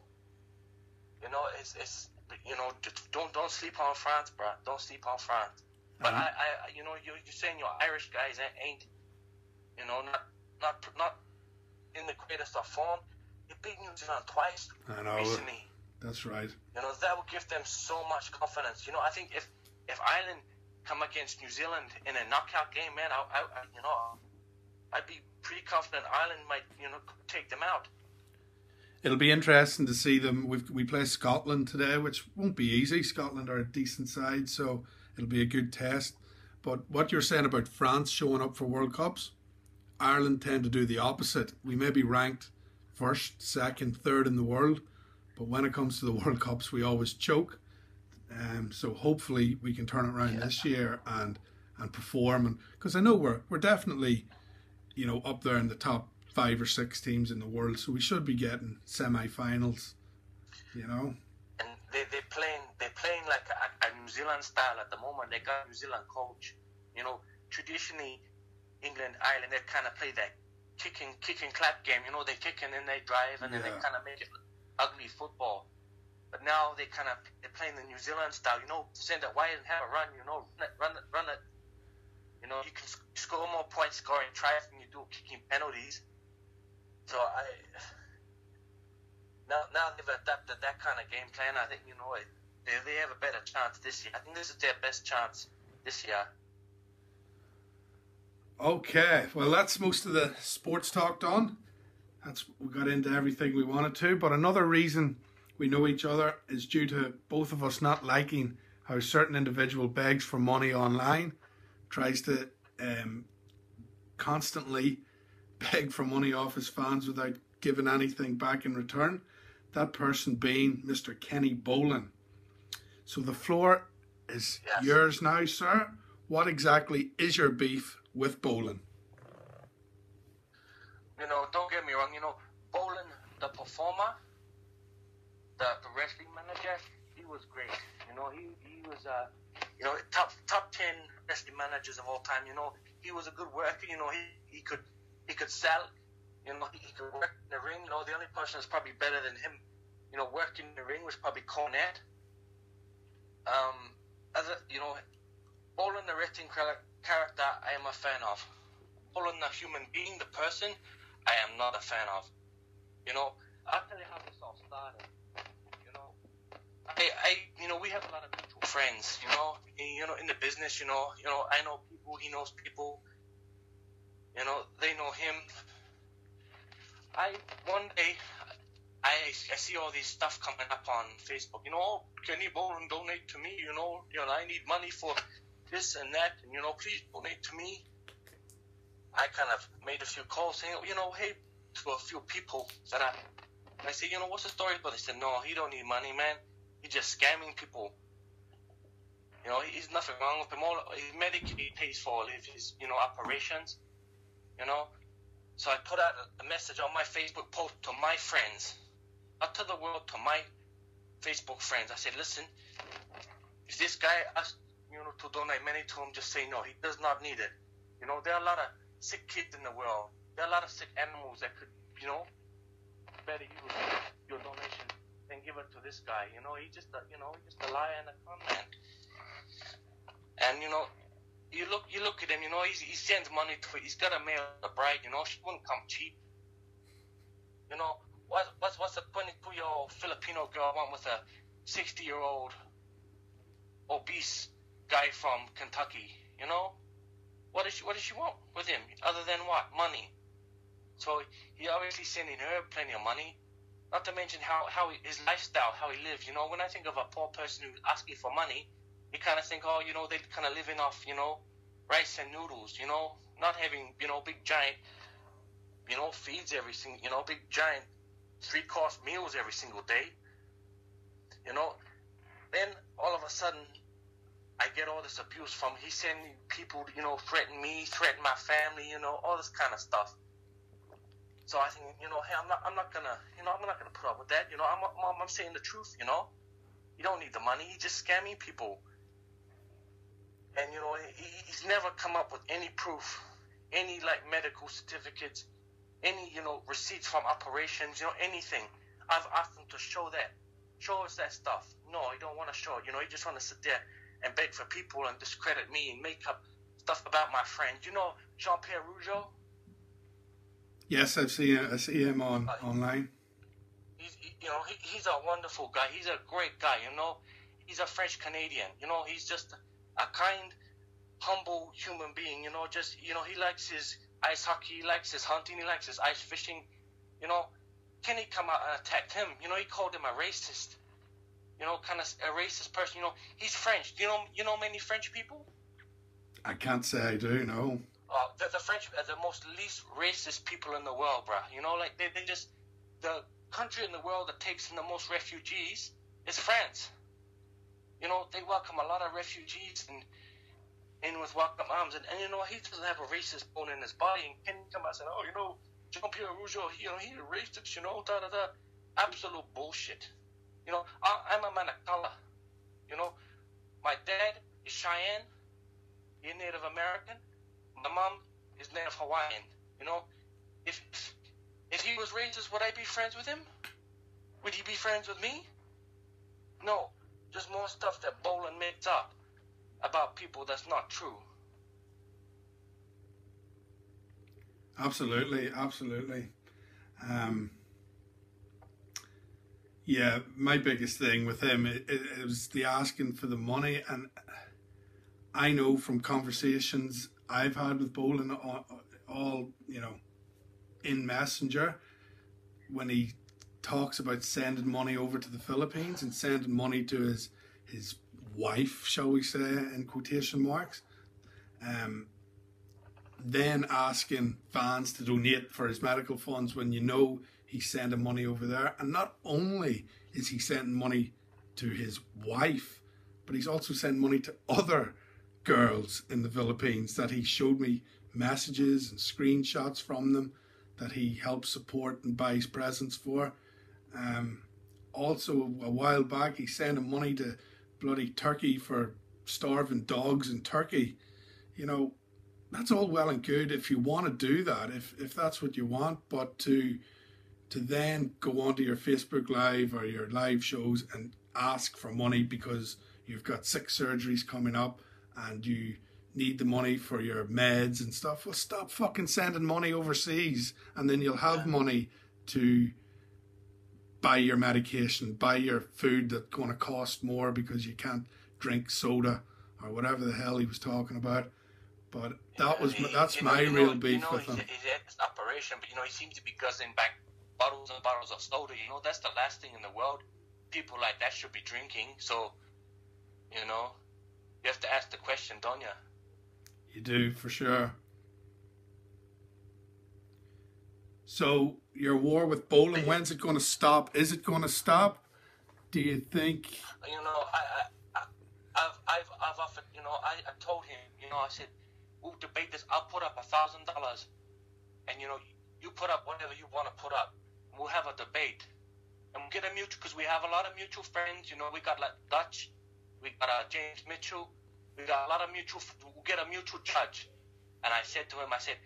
You know, it's it's you know don't don't sleep on France, bro. Don't sleep on France. But Mhm. I, I you know you you're saying your Irish guys ain't- ain't you know not not not in the greatest of form. They beat New Zealand twice I know. recently. That's right. You know that will give them so much confidence. You know I think if if Ireland come against New Zealand in a knockout game, man, I, I, I you know I'd be pretty confident Ireland might you know take them out. It'll be interesting to see them. We've, we play Scotland today, which won't be easy. Scotland are a decent side, so it'll be a good test. But what you're saying about France showing up for World Cups, Ireland tend to do the opposite. We may be ranked first, second, third in the world, but when it comes to the World Cups, we always choke. Um, so hopefully we can turn it around this year and and perform. And because I know we're we're definitely, you know, up there in the top five or six teams in the world, so we should be getting semi-finals. You know, and they they playing they playing like a, a New Zealand style at the moment. They got a New Zealand coach. You know, traditionally England, Ireland, they kind of play that kicking kicking clap game. You know, they kick and then they drive and then they kind of make it ugly football. But now they kind of they're playing the New Zealand style. You know, send it wide and have a run. You know, run it, run it, run it. You know, you can score more points scoring tries than you do kicking penalties. So I [sighs] now now they've adapted that kind of game plan. I think you know it, they they have a better chance this year. I think this is their best chance this year. Okay, well, that's most of the sports talk done. That's we got into everything we wanted to. But another reason we know each other is due to both of us not liking how certain individual begs for money online, tries to um, constantly [laughs] beg for money off his fans without giving anything back in return. That person being Mr. Kenny Bolin. So the floor is Yes. yours now, sir. What exactly is your beef with Bolin? You know, don't get me wrong. You know, Bolin, the performer, the, the wrestling manager, he was great. You know, he he was uh, you know, top top ten wrestling managers of all time. You know, he was a good worker. You know, he, he could he could sell. You know, he, could work in the ring. You know, the only person that's probably better than him, you know, working in the ring was probably Cornette. Um, other, you know, Bolin, the wrestling character, I am a fan of. Bolin, the human being, the person, I am not a fan of. You know, I'll tell you how this all started. You know, I, I, you know, we have a lot of mutual friends. You know, in, you know, in the business, you know, you know, I know people, he knows people. You know, they know him. I one day, I, I see all this stuff coming up on Facebook. You know, oh, Kenny Bolin donate to me. You know, you know, I need money for this and that, and you know, please donate to me. I kind of made a few calls saying, you know, hey, to a few people that I, I said, you know, what's the story? But they said, no, he don't need money, man. He's just scamming people. You know, he's nothing wrong with him. All his Medicaid pays for all of his, you know, operations. You know, so I put out a, message on my Facebook post to my friends, not to the world, to my Facebook friends. I said, listen, if this guy asked, you know, to donate money to him, just say no. He does not need it. You know, there are a lot of sick kids in the world. There are a lot of sick animals that could, you know, better use your donation than give it to this guy. You know, he just, a, you know, just a liar and a con man. And you know, you look, you look at him. You know, he's, he sends money to. He's got a male a bride. You know, she wouldn't come cheap. You know, what, what's what's a 22 year old Filipino girl want with a 60 year old obese guy from Kentucky? You know, what does she what does she want with him other than what money? So he obviously sending her plenty of money. Not to mention how how he, his lifestyle, how he lives. You know, when I think of a poor person who's asking for money, you kind of think, oh, you know, they're kind of living off, you know, rice and noodles. You know, not having you know big giant, you know, feeds every single, you know, big giant three course meals every single day. You know, then all of a sudden, I get all this abuse from. He's sending people, you know, threaten me, threaten my family, you know, all this kind of stuff. So I think, you know, hey, I'm not, I'm not gonna, you know, I'm not gonna put up with that. You know, I'm, I'm, I'm saying the truth. You know, you don't need the money. He's just scamming people. And you know, he, he's never come up with any proof, any like medical certificates, any you know receipts from operations, you know, anything. I've asked him to show that, show us that stuff. No, he don't want to show it. You know, he just want to sit there and beg for people and discredit me and make up stuff about my friend. You know Jean Pierre Rougeau? Yes, I've seen I see him on uh, online. He's you know he, he's a wonderful guy. He's a great guy. You know, he's a French Canadian. You know, he's just a kind, humble human being. You know, just you know he likes his ice hockey, he likes his hunting, he likes his ice fishing. You know, Kenny come out and attacked him. You know, he called him a racist you know, kind of a racist person. You know, he's French. Do you know you know many French people? I can't say I do. No. Uh, the, the French are the most least racist people in the world, bruh. You know, like they, they just the country in the world that takes in the most refugees is France. You know, they welcome a lot of refugees and in with welcome arms, and, and you know he doesn't have a racist bone in his body. And can come out and say, oh, you know, Jean Pierre Rougeau, you know, he's a racist, you know, da da da. Absolute bullshit. You know, I, am a man of color. You know, my dad is Cheyenne. He's Native American. My mom is Native Hawaiian. You know, if if he was racist, would I be friends with him? Would he be friends with me? No, just more stuff that Bolin makes up about people that's not true. Absolutely, absolutely. Um, yeah, my biggest thing with him it, it, it was the asking for the money, and I know from conversations I've had with Bolin, all, all you know, in Messenger, when he talks about sending money over to the Philippines and sending money to his his wife, shall we say, in quotation marks, um, then asking fans to donate for his medical funds when you know he's sending money over there. And not only is he sending money to his wife, but he's also sending money to other girls in the Philippines that he showed me messages and screenshots from them that he helps support and buys presents for. Um, also, a while back, he's sending money to bloody Turkey for starving dogs in Turkey. You know, that's all well and good if you want to do that, if if that's what you want, but to to then go onto your Facebook Live or your live shows and ask for money because you've got six surgeries coming up and you need the money for your meds and stuff. Well, stop fucking sending money overseas and then you'll have money to buy your medication, buy your food that's going to cost more because you can't drink soda or whatever the hell he was talking about. But that was that's my real beef with him. This operation, but you know he seems to be guzzling back bottles and bottles of soda. You know, that's the last thing in the world people like that should be drinking. So, you know, you have to ask the question, don't you? You do, for sure. So, your war with Bolin, when's it going to stop? Is it going to stop? Do you think? You know, I, I, I've, I've, I've offered, you know, I, I told him, you know, I said, we'll debate this. I'll put up a thousand dollars, and you know, you put up whatever you want to put up we'll have a debate and we'll get a mutual because we have a lot of mutual friends. You know, we got like Dutch, we got uh, James Mitchell, we got a lot of mutual. We'll get a mutual judge. And I said to him, I said,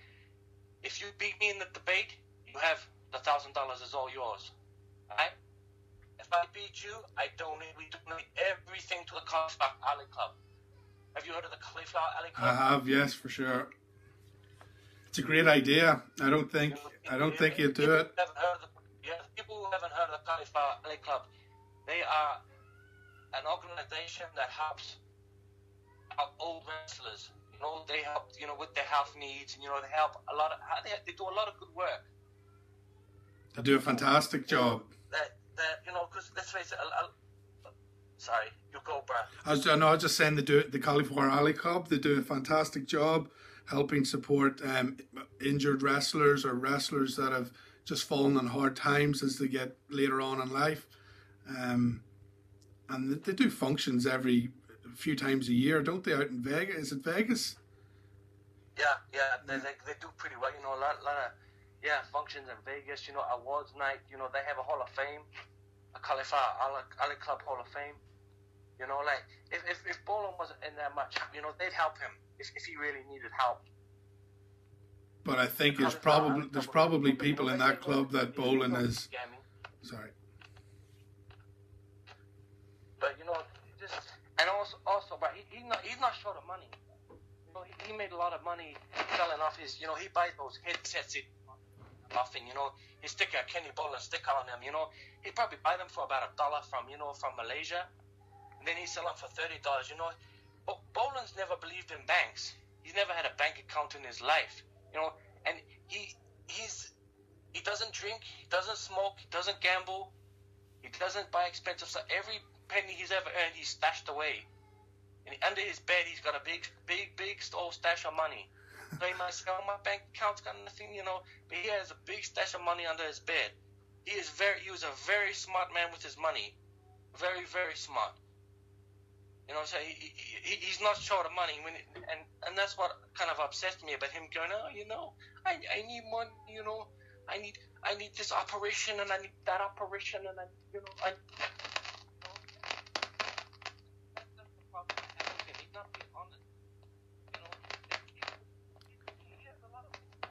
if you beat me in the debate, you have the thousand dollars is all yours. Right? If I beat you, I donate. We donate everything to the Cauliflower Alley Club. Have you heard of the Cauliflower Alley Club? I have, yes, for sure. It's a great idea. I don't think I don't think you'd do it people who haven't heard of the Cauliflower Alley Club, they are an organization that helps out old wrestlers. You know, they help, you know, with their health needs, and you know, they help a lot of, they, they do a lot of good work. They do a fantastic job. That, that you know, because let's face it, a, a, sorry, you go, Brad. I was, no, I was just saying they do the Cauliflower Alley Club. They do a fantastic job helping support um, injured wrestlers or wrestlers that have just falling on hard times as they get later on in life. Um, and they do functions every few times a year, don't they? Out in Vegas, is it Vegas? Yeah, yeah, they, they, they do pretty well. You know, a lot, lot of yeah functions in Vegas. You know, awards night. You know, they have a Hall of Fame, a Cauliflower Alley, Alley Club Hall of Fame. You know, like if if, if Bolin wasn't in there much, you know, they'd help him if, if he really needed help. But I think there's probably there's probably people in that club that Bolin is. Sorry. But you know, just and also also, but he, he's not he's not short of money. You know, he, he made a lot of money selling off his. You know, he buys those headsets. It, nothing. You know, he stick a Kenny Bolin sticker on them. You know, he probably buy them for about a dollar from you know from Malaysia, and then he sell them for thirty dollars. You know, but Bolin's never believed in banks. He's never had a bank account in his life. You know, and he he's he doesn't drink, he doesn't smoke, he doesn't gamble, he doesn't buy expensive stuff. Every penny he's ever earned, he's stashed away. And under his bed, he's got a big, big, big old stash of money. So he might say, "Oh, my bank account's got nothing," you know, but he has a big stash of money under his bed. He is very, he was a very smart man with his money, very, very smart. You know, so he, he, he's not short of money. When and and that's what kind of upsets me about him going, oh, you know, I, I need money, you know, I need I need this operation and I need that operation and I, you know, I.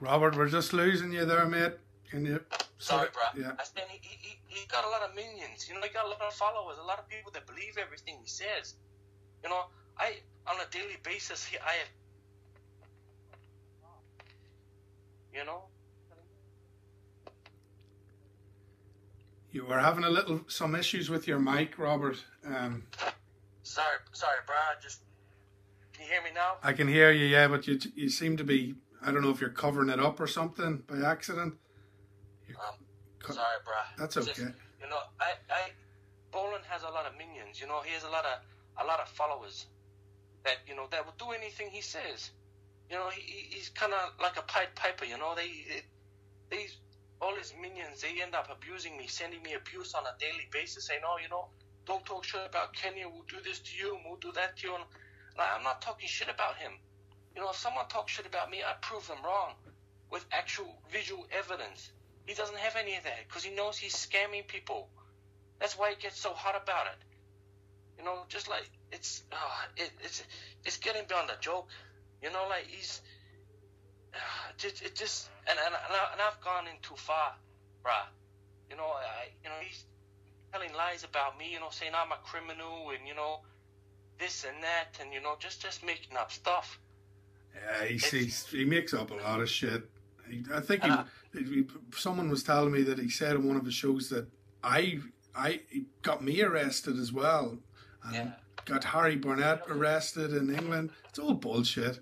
Robert, we're just losing you there, mate. Can you? Sorry, bro. Yeah. I said he, he, he got a lot of minions. You know, he got a lot of followers, a lot of people that believe everything he says. You know, I on a daily basis, I, you know, You were having a little some issues with your mic, Robert. Um, sorry, sorry, bro. I Just can you hear me now? I can hear you, yeah, but you you seem to be. I don't know if you're covering it up or something by accident. Um, sorry, bro. That's Just, okay. you know, I, I, Bolin has a lot of minions. You know, he has a lot of a lot of followers that you know that will do anything he says. You know, he, he's kind of like a Pied Piper. You know, they, they, these all his minions they end up abusing me, sending me abuse on a daily basis, saying, "Oh, you know, don't talk shit about Kenny. We'll do this to you, we'll do that to you." And I'm not talking shit about him. You know, if someone talks shit about me, I prove them wrong with actual visual evidence. He doesn't have any of that because he knows he's scamming people. That's why he gets so hot about it. You know, just like it's uh, it, it's it's getting beyond a joke. You know, like he's uh, it, it just and and and, I, and I've gone in too far, bruh. You know, I you know he's telling lies about me. You know, saying I'm a criminal and you know this and that and you know just just making up stuff. Yeah, he he's, he makes up a lot of shit. He, I think he, he, someone was telling me that he said in one of his shows that I I he got me arrested as well, Yeah. got Harry Burnett arrested in England. It's all bullshit.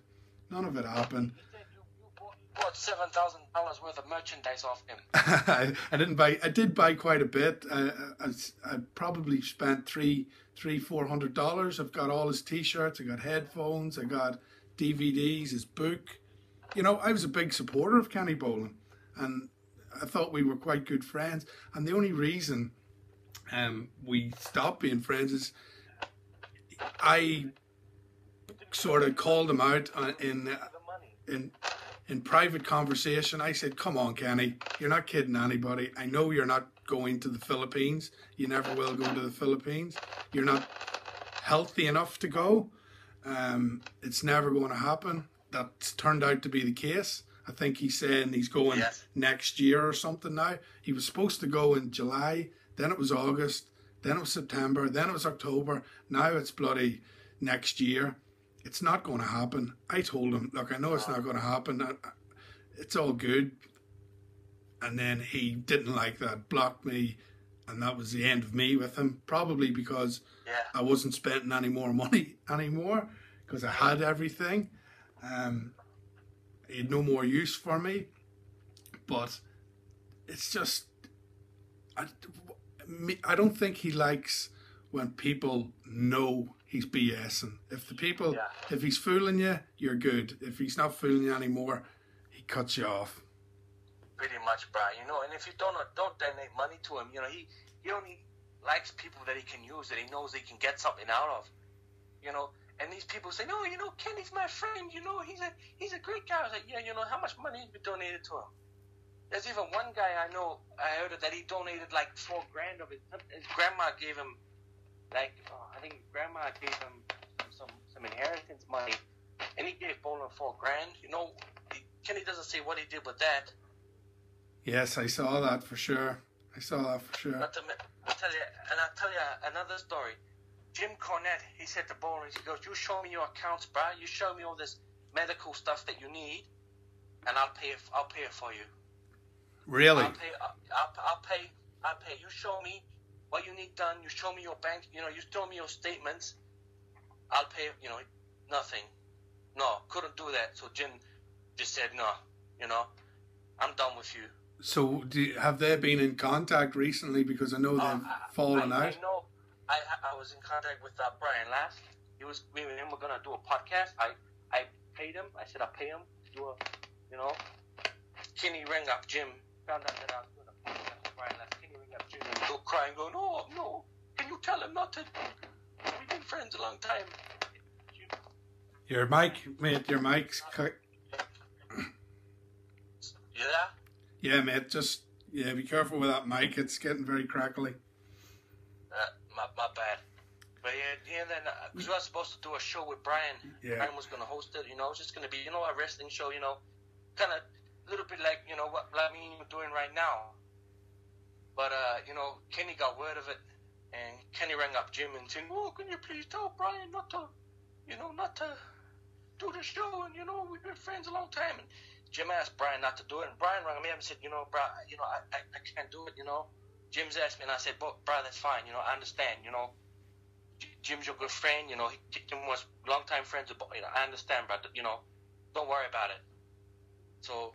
None of it happened. You you, you bought, bought seven thousand dollars worth of merchandise off him. [laughs] I, I didn't buy. I did buy quite a bit. I, I, I probably spent three, three, four hundred dollars. I've got all his T-shirts. I got headphones. I got DVDs. His book. You know, I was a big supporter of Kenny Bolin, and I thought we were quite good friends. And the only reason um, we stopped being friends is I sort of called him out uh, in in in private conversation, I said, "Come on, Kenny, you're not kidding anybody. I know you're not going to the Philippines. You never will go to the Philippines. You're not healthy enough to go. Um, it's never going to happen. That's turned out to be the case. I think he's saying he's going Yes. next year or something now. He was supposed to go in July, then it was August, then it was September, then it was October. Now it's bloody next year. It's not going to happen. I told him, look, I know it's not going to happen. It's all good. And then he didn't like that, blocked me, and that was the end of me with him. Probably because Yeah. I wasn't spending any more money [laughs] anymore because I had everything. Um, he had no more use for me. But it's just, I, I don't think he likes when people know he's BSing. If the people, Yeah. if he's fooling you, you're good. If he's not fooling you anymore, he cuts you off. Pretty much, bro. You know, and if you don't don't donate money to him, you know, he he only likes people that he can use that he knows he can get something out of. you know, and these people say, no, you know, Kenny's my friend. You know, he's a he's a great guy. I was like, yeah, you know, how much money has been donated to him? There's even one guy I know. I heard that he donated like four grand of his. His grandma gave him, like, oh, I think grandma gave him some some inheritance money, and he gave Bolin four grand. You know, he, Kenny doesn't say what he did with that. Yes, I saw that for sure. I saw that for sure. I'll tell you, and I'll tell you another story. Jim Cornette, he said to Bolin, he goes, "You show me your accounts, bro. You show me all this medical stuff that you need, and I'll pay it. I'll pay it for you. Really? I'll pay. I'll, I'll, I'll pay. I'll pay. You show me what you need done. You show me your bank. You know, you show me your statements. I'll pay. You know, nothing. No, couldn't do that. So Jim just said, no. You know, I'm done with you. So, do you, have they been in contact recently? Because I know they've Uh, fallen I, out. I know. I I was in contact with uh, Brian Last. He was me and him were gonna do a podcast. I I paid him. I said I'll pay him to do a, you know. Kenny rang up Jim. Found out that I was doing a podcast with Brian rang up Jim and go crying, going, "Oh no! Can you tell him not to? We've been friends a long time." Your mic, mate. Your mic's cut. Yeah. Yeah, mate. Just yeah, be careful with that mic. It's getting very crackly. Uh, my, my bad. But yeah, yeah then because we were supposed to do a show with Brian. Yeah. Brian was going to host it. You know, it's just going to be you know a wrestling show. You know, kind of a little bit like you know what like me and you doing right now. But uh, you know, Kenny got word of it, and Kenny rang up Jim and said, "Oh, can you please tell Brian not to, you know, not to do the show? And you know, we've been friends a long time." And Jim asked Brian not to do it, and Brian rang me up and said, "You know, bro, you know, I, I, I can't do it. You know." Jim's asked me, and I said, "But, bro, that's fine. You know, I understand. You know, Jim's your good friend. You know, he, Jim was longtime friends. With, you know, I understand, bro. You know, don't worry about it." So,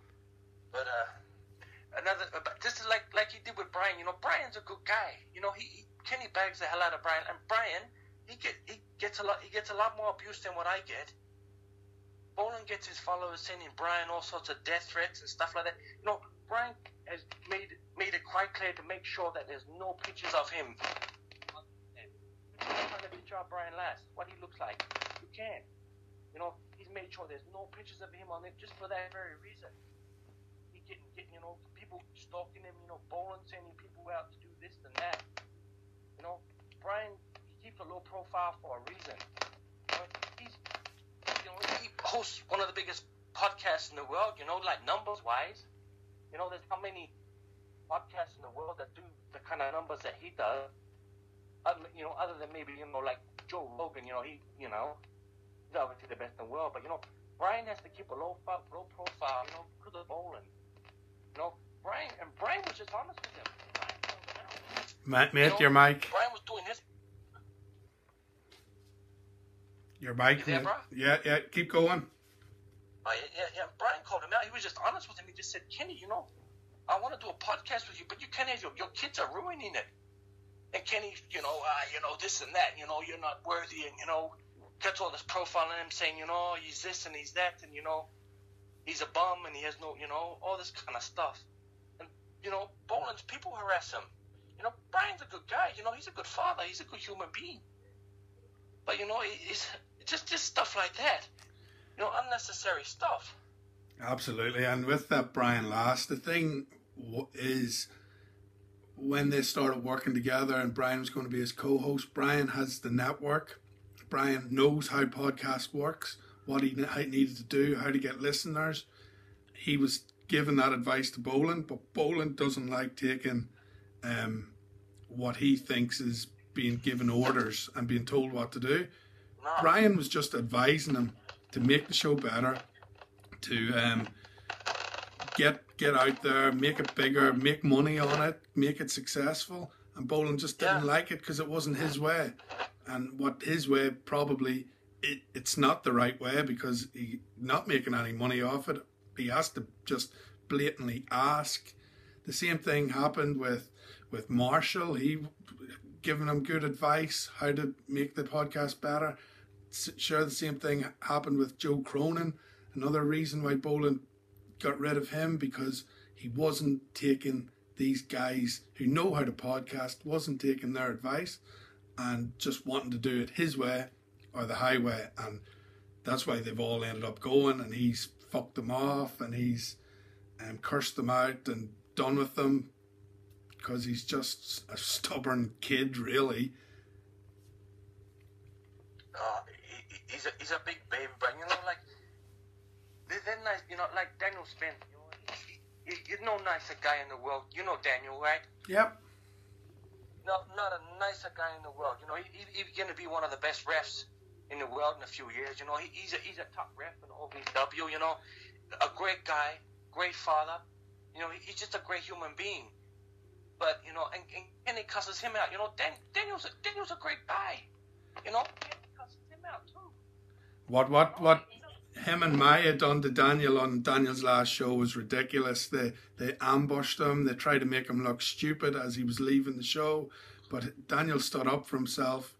but uh, another, uh, this like like he did with Brian. You know, Brian's a good guy. You know, he, he Kenny bags the hell out of Brian, and Brian he get he gets a lot he gets a lot more abuse than what I get. Bolin gets his followers sending Brian all sorts of death threats and stuff like that. You know, Brian has made made it quite clear to make sure that there's no pictures of him. Find a picture of Brian Last, what he looks like. You can. You know, he's made sure there's no pictures of him on it just for that very reason. Getting, getting you know, people stalking him, you know, Bolin sending people out to do this and that. You know, Brian, he keeps a low profile for a reason. You know, he's, you know, he hosts one of the biggest podcasts in the world, you know, like numbers wise. You know, there's how many podcasts in the world that do the kind of numbers that he does. Other, you know, other than maybe you know, like Joe Rogan. You know, he, you know, he's obviously the best in the world. But you know, Brian has to keep a low, low profile. You know, because of Bolin. You know, Brian and Brian was just honest with him. Brian called him out. Ma- You know, your mic. Brian was doing his. Your mic. There, Yeah, yeah. Keep going. Oh, yeah, yeah, yeah. Brian called him out. He was just honest with him. He just said, Kenny, you know, I want to do a podcast with you, but you can't have your, your kids are ruining it. And Kenny, you know, uh, you know, this and that, you know, you're not worthy, and, you know, gets all this profile on him saying, you know, he's this and he's that, and, you know, he's a bum and he has no, you know, all this kind of stuff. And, you know, Bolin's people harass him. You know, Brian's a good guy. You know, he's a good father. He's a good human being. But, you know, it's just, just stuff like that. You know, unnecessary stuff. Absolutely. And with that Brian Last, the thing is when they started working together and Brian was going to be his co-host, Brian has the network. Brian knows how podcast works, what he, needed to do, how to get listeners. He was giving that advice to Bolin, but Bolin doesn't like taking um, what he thinks is being given orders and being told what to do. No. Brian was just advising him to make the show better, to um, get get out there, make it bigger, make money on it, make it successful. And Bolin just didn't Yeah. like it because it wasn't his way. And what his way probably it, it's not the right way because he not making any money off it. He has to just blatantly ask. The same thing happened with with Marshall. He giving him good advice how to make the podcast better. Sure, the same thing happened with Joe Cronin. Another reason why Bolin got rid of him because he wasn't taking these guys who know how to podcast, wasn't taking their advice and just wanting to do it his way or the highway, and that's why they've all ended up going. And he's fucked them off, and he's um, cursed them out and done with them because he's just a stubborn kid, really. Uh, he, he's a he's a big baby, but you know, like they're nice. You know, like Daniel Spence. You know, he, he, he's no nicer guy in the world. You know Daniel, right? Yep. Not not a nicer guy in the world. You know, he, he, he's gonna be one of the best refs in the world in a few years. You know, he, he's a he's a top ref in OVW. You know, a great guy, great father. You know, he, he's just a great human being. But you know, and, and Kenny cusses him out. You know, Dan, Daniel's a, Daniel's a great guy. You know, Kenny cusses him out too. What what what him and Maya done to Daniel on Daniel's last show was ridiculous. They they ambushed him. They tried to make him look stupid as he was leaving the show, but Daniel stood up for himself.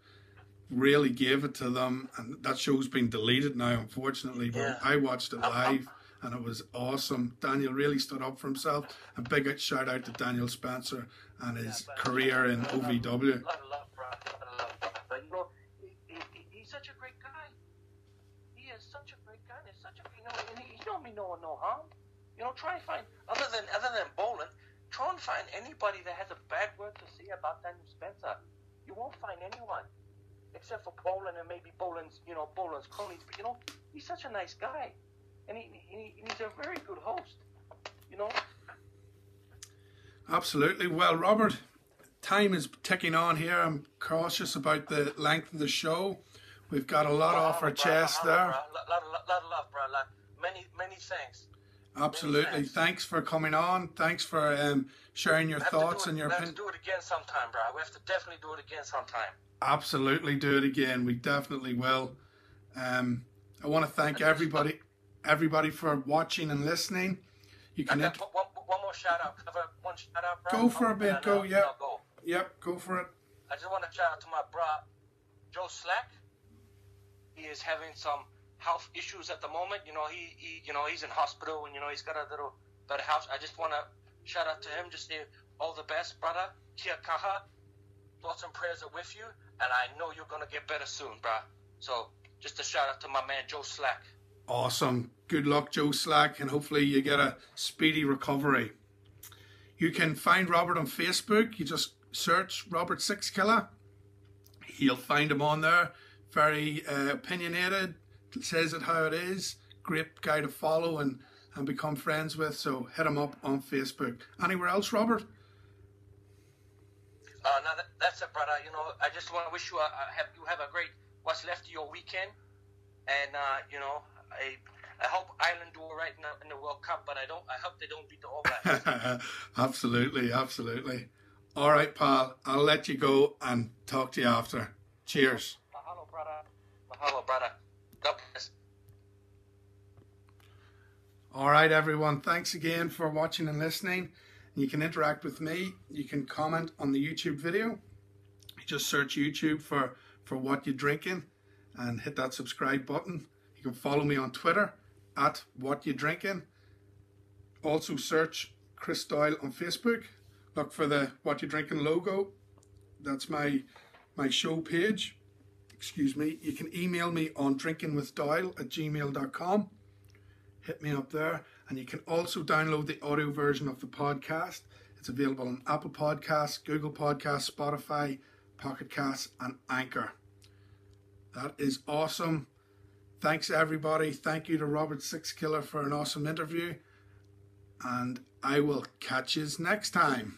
Really gave it to them, and that show's been deleted now, unfortunately. But Yeah. I watched it live, and it was awesome. Daniel really stood up for himself. A big shout out to Daniel Spencer and his career in OVW. A lot of love, bro. A lot of love, bro. But you know, he, he, he- he's such a great guy. He is such a great guy. He's such a you know, and he, he don't mean no one no harm. You know, try and find other than other than Bolin, try and find anybody that has a bad word to say about Daniel Spencer. You won't find anyone. Except for Bolin and maybe Bolin's, you know, Bolin's cronies. But you know, he's such a nice guy, and he, he he's a very good host. You know, Absolutely. Well, Robert, time is ticking on here. I'm cautious about the length of the show. We've got a lot oh, off our chest there. Lot, lot, lot, lot of love, bro. Many, many thanks. Absolutely. thanks. For coming on. Thanks for um, sharing your We have to do thoughts it- and your We have to opinion. do it again sometime, bro. We have to definitely do it again sometime. Absolutely, do it again. We definitely will. Um, I want to thank everybody, everybody for watching and listening. You can. Int- one, one more shout out. Cover one shout out, bro. Go for a Oh, bit, go, yeah. Go. yep, go for it. I just want to shout out to my bro, Joe Slack. He is having some health issues at the moment. You know, he, he you know, he's in hospital and you know he's got a little better house. I just want to shout out to him. Just say all the best, brother. Kia kaha. Thoughts and prayers are with you, and I know you're gonna get better soon, bro. So just a shout out to my man Joe Slack. Awesome. Good luck, Joe Slack, and hopefully you get a speedy recovery. You can find Robert on Facebook. You just search Robert Sixkiller. You'll find him on there. Very uh, opinionated, says it how it is. Great guy to follow and, and become friends with. So hit him up on Facebook. Anywhere else, Robert? Uh, now that, that's it, brother. You know, I just want to wish you a, a have you have a great what's left of your weekend, and uh, you know, I I hope Ireland do all right in the, in the World Cup, but I don't. I hope they don't beat the All Blacks. [laughs] absolutely, absolutely. All right, pal. I'll let you go and talk to you after. Cheers. Mahalo, brother. Mahalo, brother. God bless. All right, everyone. Thanks again for watching and listening. You can interact with me. You can comment on the YouTube video. Just search YouTube for, for what you're drinking and hit that subscribe button. You can follow me on Twitter at what you're drinking. Also search Chris Doyle on Facebook. Look for the what you're drinking logo. That's my my show page. Excuse me. You can email me on drinkingwithdoyle at gmail.com hit me up there. And you can also download the audio version of the podcast. It's available on Apple Podcasts, Google Podcasts, Spotify, Pocket Casts, and Anchor. That is awesome. Thanks, everybody. Thank you to Robert Sixkiller for an awesome interview. And I will catch you next time.